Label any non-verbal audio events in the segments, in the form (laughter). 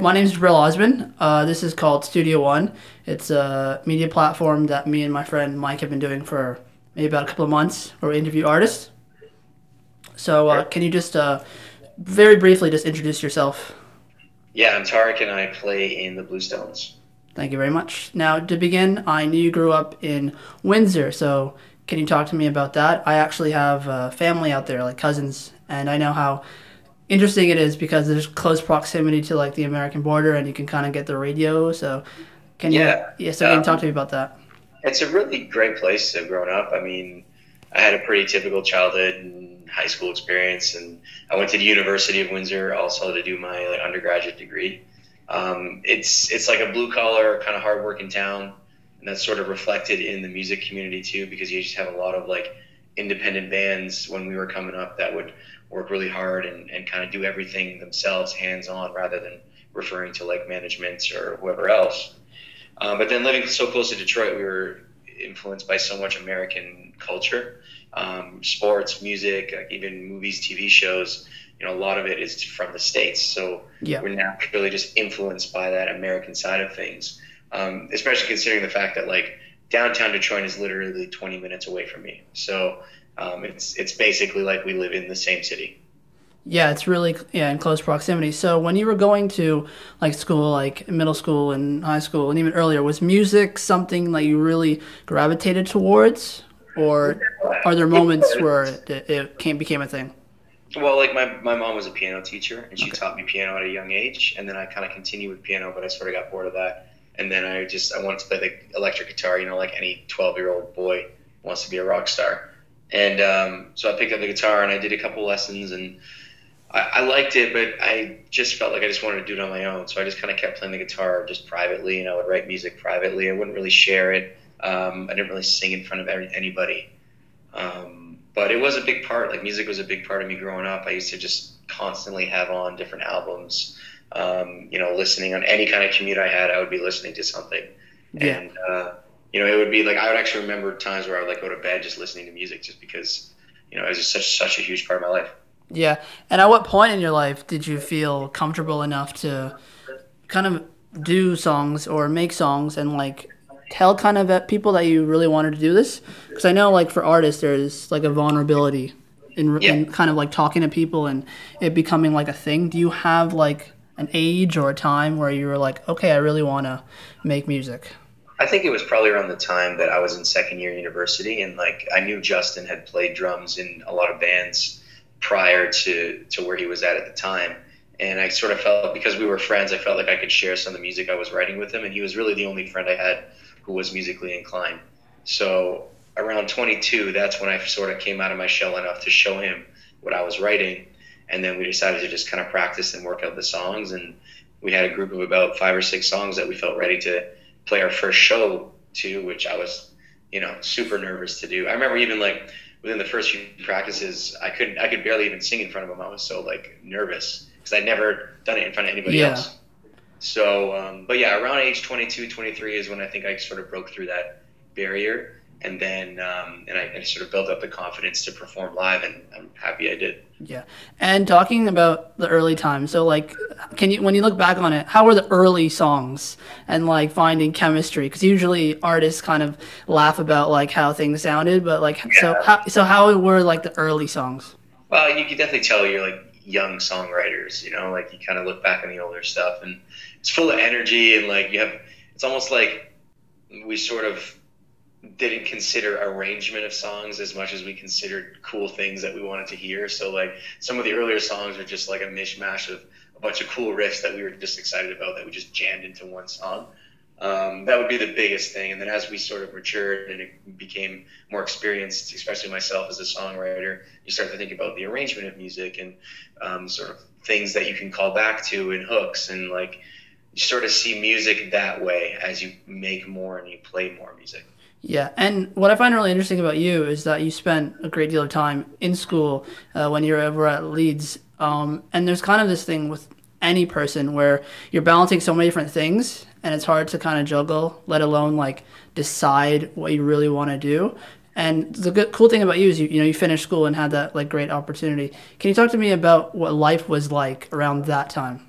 My name is Brill Osmond. Uh, this is called Studio One. It's a media platform that me and my friend Mike have been doing for maybe about a couple of months where we interview artists. So, uh, can you just uh, very briefly just introduce yourself? Yeah, I'm Tarek and I play in the Blue Stones. Thank you very much. Now, to begin, I knew you grew up in Windsor, so can you talk to me about that? I actually have a family out there, like cousins, and I know how interesting it is because there's close proximity to like the American border, and you can kind of get the radio. So, can Yeah. you? Yeah. So, can you Um, talk to me about that? It's a really great place to have grown up. I mean, I had a pretty typical childhood and high school experience, and I went to the University of Windsor also to do my like, undergraduate degree. Um, it's it's like a blue collar kind of hardworking town, and that's sort of reflected in the music community too, because you just have a lot of like independent bands when we were coming up that would work really hard and, and kind of do everything themselves hands on rather than referring to like management or whoever else. Um, but then living so close to Detroit, we were influenced by so much American culture, um, sports, music, like even movies, TV shows. You know, a lot of it is from the states. So Yeah. we're naturally just influenced by that American side of things. Um, especially considering the fact that like downtown Detroit is literally 20 minutes away from me. So um, it's it's basically like we live in the same city. Yeah, it's really yeah in close proximity. So, when you were going to like school, like middle school and high school, and even earlier, was music something that you really gravitated towards, or are there moments where it, it came became a thing? Well, like my, my mom was a piano teacher and she Okay. taught me piano at a young age, and then I kind of continued with piano, but I sort of got bored of that, and then I just I wanted to play the electric guitar, you know, like any twelve year old boy wants to be a rock star, and um, so I picked up the guitar and I did a couple lessons and. I, I liked it, but I just felt like I just wanted to do it on my own. So I just kind of kept playing the guitar just privately, and I would write music privately. I wouldn't really share it. Um, I didn't really sing in front of every, anybody. Um, but it was a big part. Like music was a big part of me growing up. I used to just constantly have on different albums. Um, you know, listening on any kind of commute I had, I would be listening to something. Yeah. And uh, you know, it would be like I would actually remember times where I would like go to bed just listening to music, just because you know it was just such such a huge part of my life. Yeah. And at what point in your life did you feel comfortable enough to kind of do songs or make songs and like tell kind of people that you really wanted to do this? Because I know like for artists there's like a vulnerability in, Yeah. in kind of like talking to people and it becoming like a thing. Do you have like an age or a time where you were like, okay, I really want to make music? I think it was probably around the time that I was in second year university, and like I knew Justin had played drums in a lot of bands prior to to where he was at at the time, and I sort of felt because we were friends, I felt like I could share some of the music I was writing with him, and he was really the only friend I had who was musically inclined. So around 22, that's when I sort of came out of my shell enough to show him what I was writing, and then we decided to just kind of practice and work out the songs, and we had a group of about five or six songs that we felt ready to play our first show too, which I was, you know, super nervous to do. I remember even like within the first few practices, I couldn't, I could barely even sing in front of them. I was so like nervous because I'd never done it in front of anybody Yeah. else. So, um, but yeah, around age 22, 23 is when I think I sort of broke through that barrier. And then, um, and I, I sort of built up the confidence to perform live, and I'm happy I did. Yeah. And talking about the early times, so like, can you, when you look back on it, how were the early songs and like finding chemistry? Because usually artists kind of laugh about like how things sounded, but like, so how, so how were like the early songs? Well, you could definitely tell you're like young songwriters, you know, like you kind of look back on the older stuff and it's full of energy and like you have, it's almost like we sort of didn't consider arrangement of songs as much as we considered cool things that we wanted to hear. So like some of the earlier songs are just like a mishmash of a bunch of cool riffs that we were just excited about that we just jammed into one song. Um, that would be the biggest thing. And then as we sort of matured and it became more experienced, especially myself as a songwriter, you start to think about the arrangement of music and um, sort of things that you can call back to and hooks and like you sort of see music that way as you make more and you play more music. Yeah, and what I find really interesting about you is that you spent a great deal of time in school uh, when you were over at Leeds, um, and there's kind of this thing with any person where you're balancing so many different things, and it's hard to kind of juggle, let alone like decide what you really want to do. And the good, cool thing about you is you, you know you finished school and had that like great opportunity. Can you talk to me about what life was like around that time?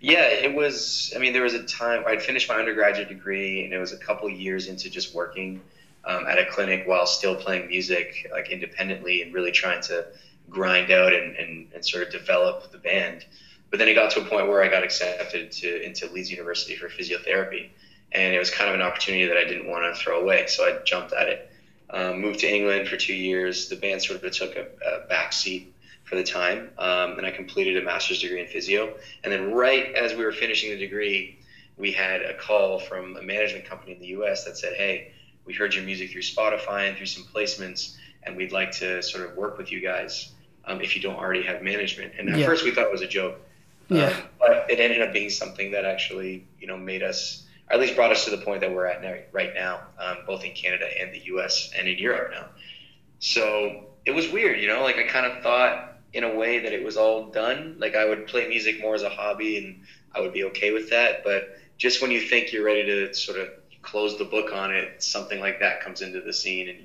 Yeah, it was. I mean, there was a time I'd finished my undergraduate degree, and it was a couple years into just working um, at a clinic while still playing music, like independently, and really trying to grind out and, and, and sort of develop the band. But then it got to a point where I got accepted to into Leeds University for physiotherapy, and it was kind of an opportunity that I didn't want to throw away, so I jumped at it. Um, moved to England for two years. The band sort of took a, a back seat for the time, um, and I completed a master's degree in physio. And then right as we were finishing the degree, we had a call from a management company in the U.S. that said, "Hey, we heard your music through Spotify and through some placements, and we'd like to sort of work with you guys um, if you don't already have management." And at yeah. first, we thought it was a joke, yeah. Um, but it ended up being something that actually, you know, made us, or at least brought us to the point that we're at now, right now, um, both in Canada and the U.S. and in Europe now. So it was weird, you know, like I kind of thought in a way that it was all done. Like I would play music more as a hobby and I would be okay with that. But just when you think you're ready to sort of close the book on it, something like that comes into the scene and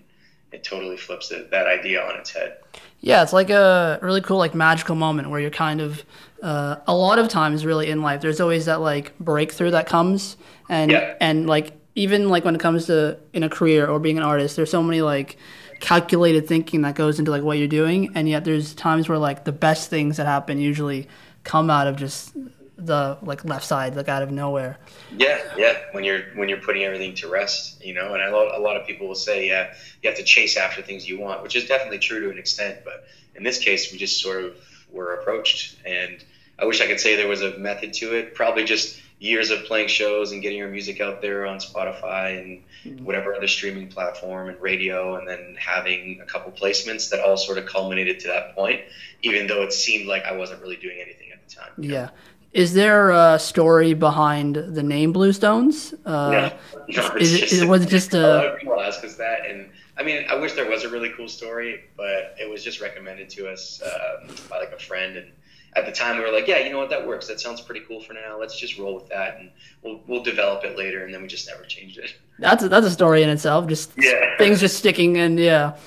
it totally flips it, that idea on its head. Yeah, it's like a really cool, like magical moment where you're kind of, uh, a lot of times really in life, there's always that like breakthrough that comes. And, yeah. and like, even like when it comes to in a career or being an artist, there's so many like, calculated thinking that goes into like what you're doing and yet there's times where like the best things that happen usually come out of just the like left side like out of nowhere. Yeah yeah when you're when you're putting everything to rest you know and a lot, a lot of people will say yeah you have to chase after things you want which is definitely true to an extent but in this case we just sort of were approached and i wish i could say there was a method to it probably just years of playing shows and getting your music out there on Spotify and mm-hmm. whatever other streaming platform and radio, and then having a couple placements that all sort of culminated to that point, even though it seemed like I wasn't really doing anything at the time. Yeah. Know? Is there a story behind the name Blue Stones? Uh, no, (laughs) no is, just, it, was it just a? (laughs) A lot of people ask us that, and I mean, I wish there was a really cool story, but it was just recommended to us uh, by like a friend, and at the time we were like, yeah, you know what, that works. That sounds pretty cool for now. Let's just roll with that, and we'll we'll develop it later. And then we just never changed it. (laughs) That's a, that's a story in itself. Just yeah. things just sticking, and yeah,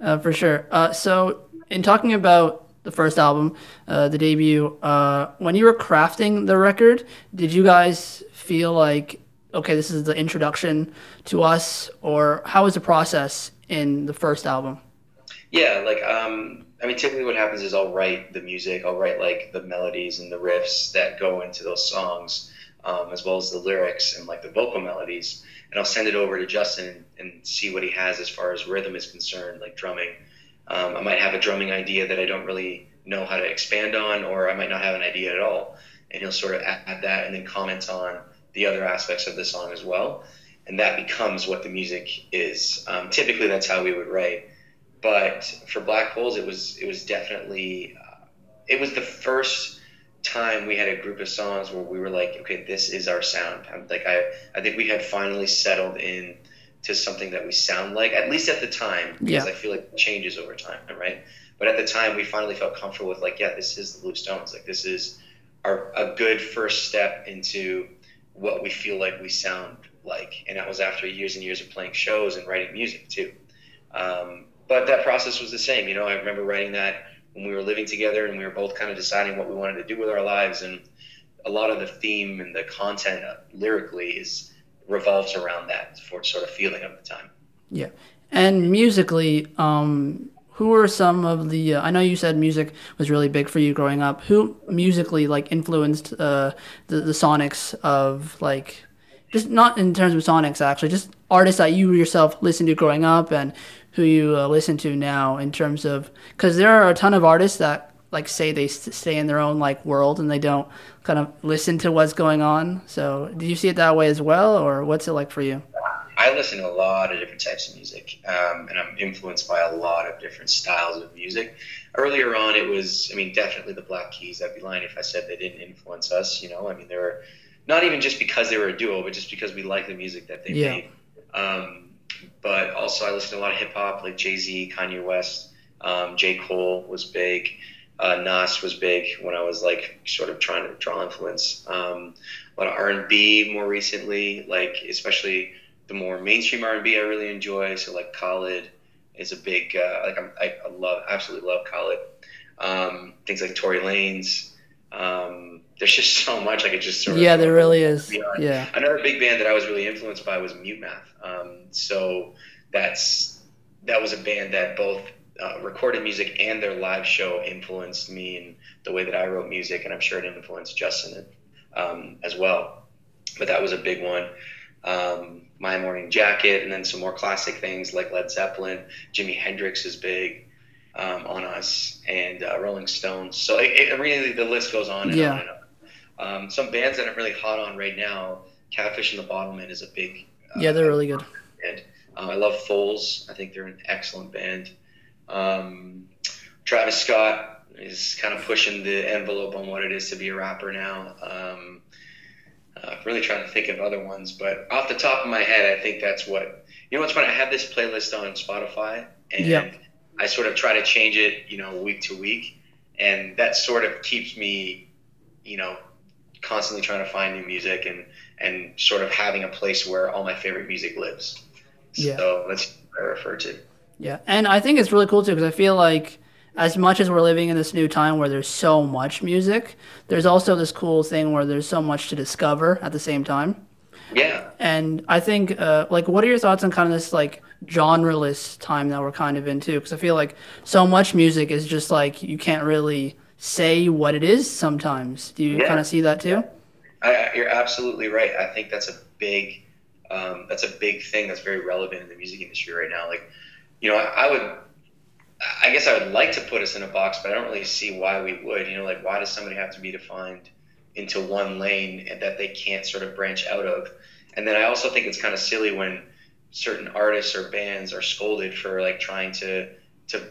uh, for sure. Uh, so in talking about the first album, uh, the debut, uh, when you were crafting the record, did you guys feel like okay, this is the introduction to us, or how was the process in the first album? Yeah, like um, I mean, typically what happens is I'll write the music, I'll write like the melodies and the riffs that go into those songs, um, as well as the lyrics and like the vocal melodies, and I'll send it over to Justin and, and see what he has as far as rhythm is concerned, like drumming. Um, I might have a drumming idea that I don't really know how to expand on, or I might not have an idea at all, and he'll sort of add that and then comment on the other aspects of the song as well, and that becomes what the music is. Um, typically, that's how we would write. But for Black Holes, it was it was definitely uh, it was the first time we had a group of songs where we were like, okay, this is our sound. I'm, like I I think we had finally settled in to something that we sound like, at least at the time, because yeah. I feel like it changes over time, right? But at the time, we finally felt comfortable with like, yeah, this is the Blue Stones. Like this is our a good first step into what we feel like we sound like, and that was after years and years of playing shows and writing music too. Um, but that process was the same. You know, I remember writing that when we were living together and we were both kind of deciding what we wanted to do with our lives. And a lot of the theme and the content uh, lyrically is revolves around that sort of feeling of the time. Yeah. And musically, um, who are some of the? Uh, I know you said music was really big for you growing up. Who musically like influenced uh, the the sonics of like just not in terms of sonics actually, just artists that you yourself listened to growing up and who you uh, listen to now in terms of because there are a ton of artists that like say they stay in their own like world and they don't kind of listen to what's going on. So, do you see it that way as well, or what's it like for you? I listen to a lot of different types of music, um, and I'm influenced by a lot of different styles of music. Earlier on, it was, I mean, definitely the Black Keys. I'd be lying if I said they didn't influence us. You know, I mean, they were not even just because they were a duo, but just because we like the music that they yeah. made. Um, but also, I listen to a lot of hip hop, like Jay Z, Kanye West, um, J. Cole was big. Uh, Nas was big when I was like sort of trying to draw influence. Um, a lot of R and B more recently, like especially the more mainstream R and B I really enjoy. So like Khalid is a big uh, like I'm, I, I love absolutely love Khalid. Um, things like Tory Lanez, um, there's just (laughs) so much I could just sort of. Yeah, there really is. Yeah. Another big band that I was really influenced by was Mute Math. Um, so that's that was a band that both uh, recorded music and their live show influenced me in the way that I wrote music, and I'm sure it influenced Justin um, as well. But that was a big one. Um, My Morning Jacket, and then some more classic things like Led Zeppelin. Jimi Hendrix is big um, on us, and uh, Rolling Stones. So it, it, really, the list goes on and yeah. on and on. Um, some bands that I'm really hot on right now, Catfish and the Bottlemen is a big. Yeah, they're really good. And uh, I love Foals. I think they're an excellent band. Um, Travis Scott is kind of pushing the envelope on what it is to be a rapper now. Um, uh, really trying to think of other ones, but off the top of my head, I think that's what you know. What's funny? I have this playlist on Spotify, and. I sort of try to change it, you know, week to week, and that sort of keeps me, you know, constantly trying to find new music and and sort of having a place where all my favorite music lives. Yeah. So that's what I refer to. Yeah, and I think it's really cool too because I feel like as much as we're living in this new time where there's so much music, there's also this cool thing where there's so much to discover at the same time. Yeah. And I think, uh, like, what are your thoughts on kind of this like genreless time that we're kind of in too? Because I feel like so much music is just like you can't really say what it is sometimes. Do you Yeah. kind of see that too? I, I- you're absolutely right. I think that's a big, um, that's a big thing that's very relevant in the music industry right now. Like, you know, I, I would, I guess I would like to put us in a box, but I don't really see why we would. You know, like why does somebody have to be defined into one lane that they can't sort of branch out of? And then I also think it's kind of silly when certain artists or bands are scolded for like trying to to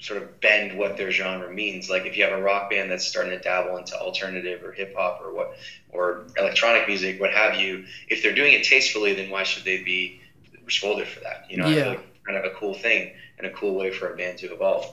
sort of bend what their genre means. Like if you have a rock band that's starting to dabble into alternative or hip hop or what or electronic music, what have you, if they're doing it tastefully, then why should they be scolded for that? You know, Yeah. like kind of a cool thing and a cool way for a band to evolve.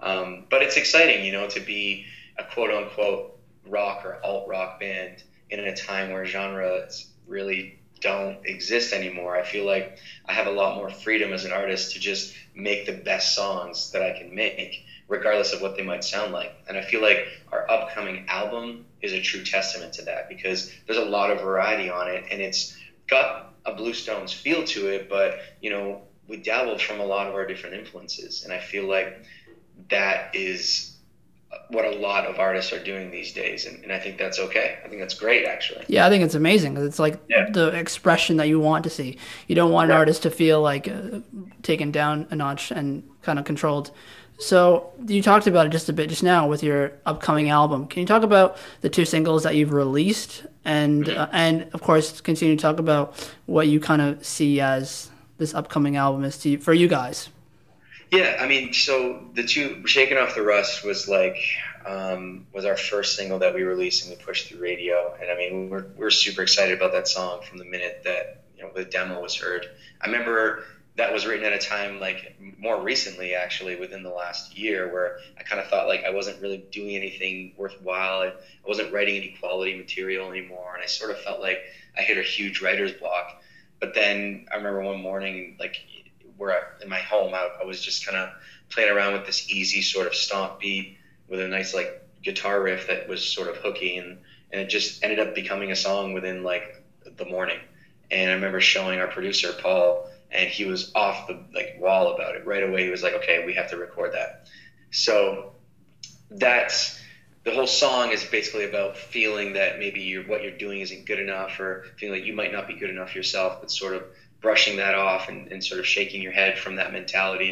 Um, but it's exciting, you know, to be a quote unquote rock or alt rock band in a time where genre is really don't exist anymore. I feel like I have a lot more freedom as an artist to just make the best songs that I can make, regardless of what they might sound like. And I feel like our upcoming album is a true testament to that because there's a lot of variety on it and it's got a Blue Stones feel to it, but you know, we dabbled from a lot of our different influences. And I feel like that is what a lot of artists are doing these days. And, and I think that's okay. I think that's great, actually. Yeah, I think it's amazing it's like Yeah. the expression that you want to see. You don't want an artist to feel like uh, taken down a notch and kind of controlled. So you talked about it just a bit just now with your upcoming album. Can you talk about the two singles that you've released, and uh, and of course continue to talk about what you kind of see as this upcoming album is to for you guys? Yeah, I mean, so the two "Shaking Off the Rust" was like um, was our first single that we released and we pushed through radio, and I mean, we're we're super excited about that song from the minute that you know the demo was heard. I remember that was written at a time like more recently, actually, within the last year, where I kind of thought like I wasn't really doing anything worthwhile. I, wasn't writing any quality material anymore, and I sort of felt like I hit a huge writer's block. But then I remember one morning, like where I, in my home, I, I was just kind of playing around with this easy sort of stomp beat with a nice like guitar riff that was sort of hooky, and and it just ended up becoming a song within like the morning. And I remember showing our producer Paul, and he was off the like wall about it right away. He was like, "Okay, we have to record that." So that's the whole song is basically about feeling that maybe you're, what you're doing isn't good enough, or feeling like you might not be good enough yourself, but sort of brushing that off and, and sort of shaking your head from that mentality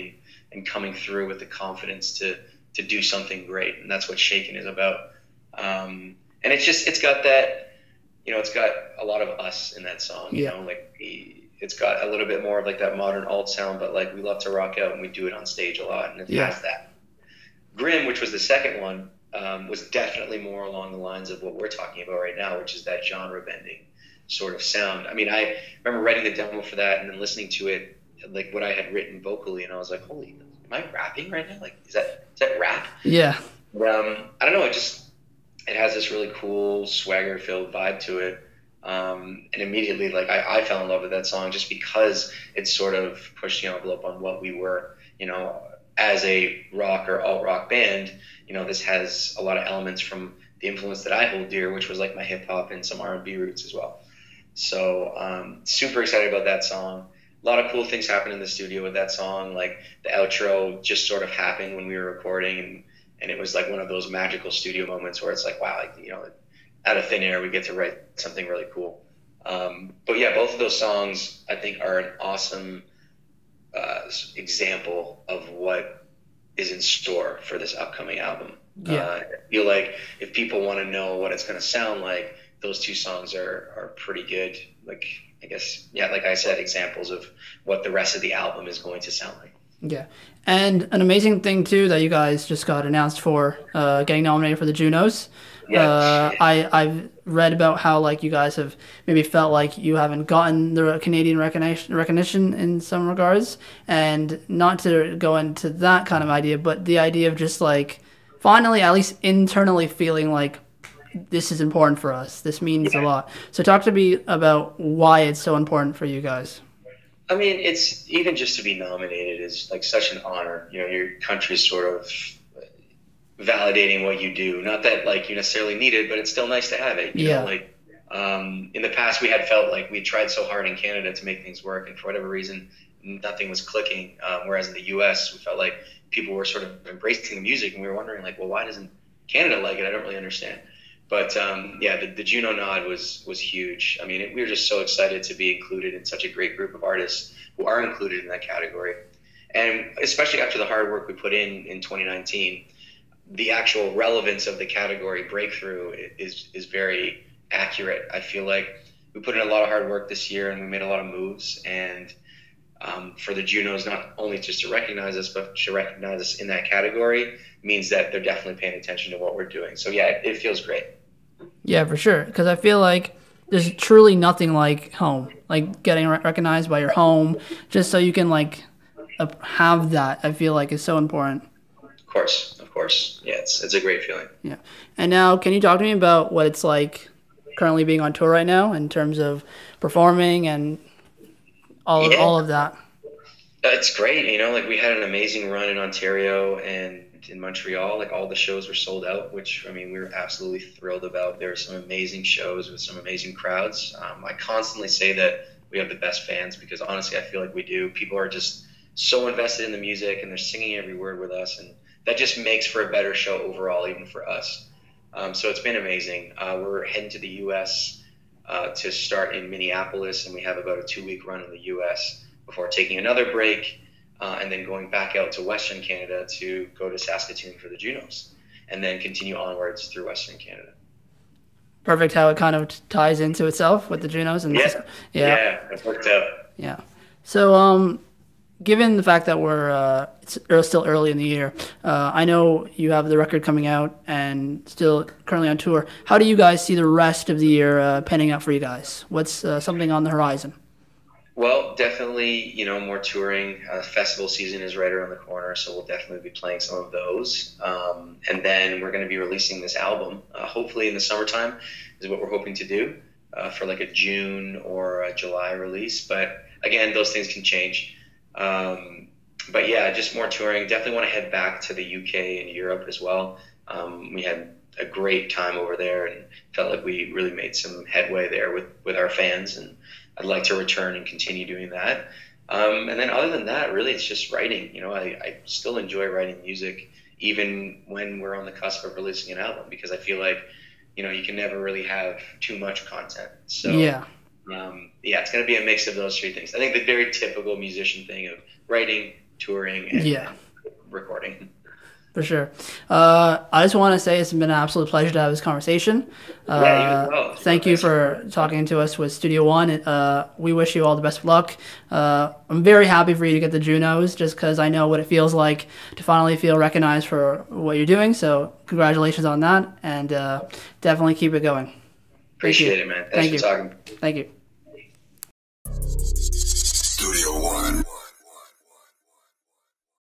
and, and coming through with the confidence to to do something great. And that's what Shaken is about. Um, and it's just it's got that you know it's got a lot of us in that song. You Yeah. know, like it's got a little bit more of like that modern alt sound, but like we love to rock out and we do it on stage a lot, and it Yeah. has that. Grim, which was the second one, um, was definitely more along the lines of what we're talking about right now, which is that genre bending sort of sound. I mean, I remember writing the demo for that and then listening to it, like what I had written vocally, and I was like, "Holy, am I rapping right now? Like, is that is that rap?" Yeah, But, um, I don't know. It just it has this really cool swagger filled vibe to it. Um, and immediately, like I, I fell in love with that song just because it sort of pushed the envelope on what we were, you know, as a rock or alt rock band. You know, this has a lot of elements from the influence that I hold dear, which was like my hip hop and some R and B roots as well. So um, super excited about that song. A lot of cool things happened in the studio with that song. Like the outro just sort of happened when we were recording, and, and it was like one of those magical studio moments where it's like, wow, like you know, out of thin air, we get to write something really cool. Um, but yeah, both of those songs I think are an awesome uh, example of what is in store for this upcoming album. Yeah. Uh, I feel like if people want to know what it's going to sound like, those two songs are, are pretty good. Like, I guess, yeah, like I said, examples of what the rest of the album is going to sound like. Yeah. And an amazing thing, too, that you guys just got announced for uh, getting nominated for the Junos. Yeah. Uh, I, I've read about how, like, you guys have maybe felt like you haven't gotten the Canadian recognition, recognition in some regards. And not to go into that kind of idea, but the idea of just, like, finally, at least internally feeling like this is important for us. This means a lot. So, talk to me about why it's so important for you guys. I mean, it's even just to be nominated is like such an honor. You know, your country's sort of validating what you do. Not that like you necessarily need it, but it's still nice to have it. You Yeah. Know, like um, in the past, we had felt like we tried so hard in Canada to make things work, and for whatever reason, nothing was clicking. Um, whereas in the U.S., we felt like people were sort of embracing the music, and we were wondering like, well, why doesn't Canada like it? I don't really understand. But um, yeah, the, the Juno nod was was huge. I mean, it, we were just so excited to be included in such a great group of artists who are included in that category, and especially after the hard work we put in in 2019, the actual relevance of the category breakthrough is is very accurate. I feel like we put in a lot of hard work this year and we made a lot of moves. And um, for the Junos, not only just to recognize us, but to recognize us in that category means that they're definitely paying attention to what we're doing. So yeah, it, it feels great. Yeah, for sure. Because I feel like there's truly nothing like home, like getting re- recognized by your home, just so you can like have that. I feel like is so important. Of course, of course. Yeah, it's, it's a great feeling. Yeah. And now, can you talk to me about what it's like currently being on tour right now in terms of performing and all of, all of that? Uh, It's great, you know. Like we had an amazing run in Ontario and in Montreal. Like all the shows were sold out, which I mean we were absolutely thrilled about. There were some amazing shows with some amazing crowds. Um, I constantly say that we have the best fans because honestly, I feel like we do. People are just so invested in the music and they're singing every word with us, and that just makes for a better show overall, even for us. Um, so it's been amazing. Uh, we're heading to the U.S. Uh, to start in Minneapolis, and we have about a two-week run in the U.S. before taking another break, uh, and then going back out to Western Canada to go to Saskatoon for the Junos, and then continue onwards through Western Canada. Perfect how it kind of ties into itself with the Junos and Yeah, yeah. it worked out. Yeah. So, um, given the fact that we're uh, it's still early in the year, uh, I know you have the record coming out and still currently on tour. How do you guys see the rest of the year uh, panning out for you guys? What's uh, something on the horizon? Well, definitely, you know, more touring. Uh, festival season is right around the corner, so we'll definitely be playing some of those. Um, and then we're going to be releasing this album, uh, hopefully in the summertime, is what we're hoping to do uh, for like a June or a July release. But again, those things can change. Um, but yeah, just more touring. Definitely want to head back to the UK and Europe as well. Um, we had a great time over there and felt like we really made some headway there with, with our fans and I'd like to return and continue doing that. Um, and then other than that, really, it's just writing. You know, I, I still enjoy writing music, even when we're on the cusp of releasing an album, because I feel like, you know, you can never really have too much content. So yeah. um, yeah, it's going to be a mix of those three things. I think the very typical musician thing of writing, touring, and Yeah. recording. For sure. Uh, I just want to say it's been an absolute pleasure to have this conversation. Uh, Yeah, you well. Thank you for talking to us with Studio One. Uh, we wish you all the best of luck. Uh, I'm very happy for you to get the Junos just because I know what it feels like to finally feel recognized for what you're doing. So, congratulations on that and uh, definitely keep it going. Appreciate it, man. Thanks Thank for you. talking. Thank you. Studio One.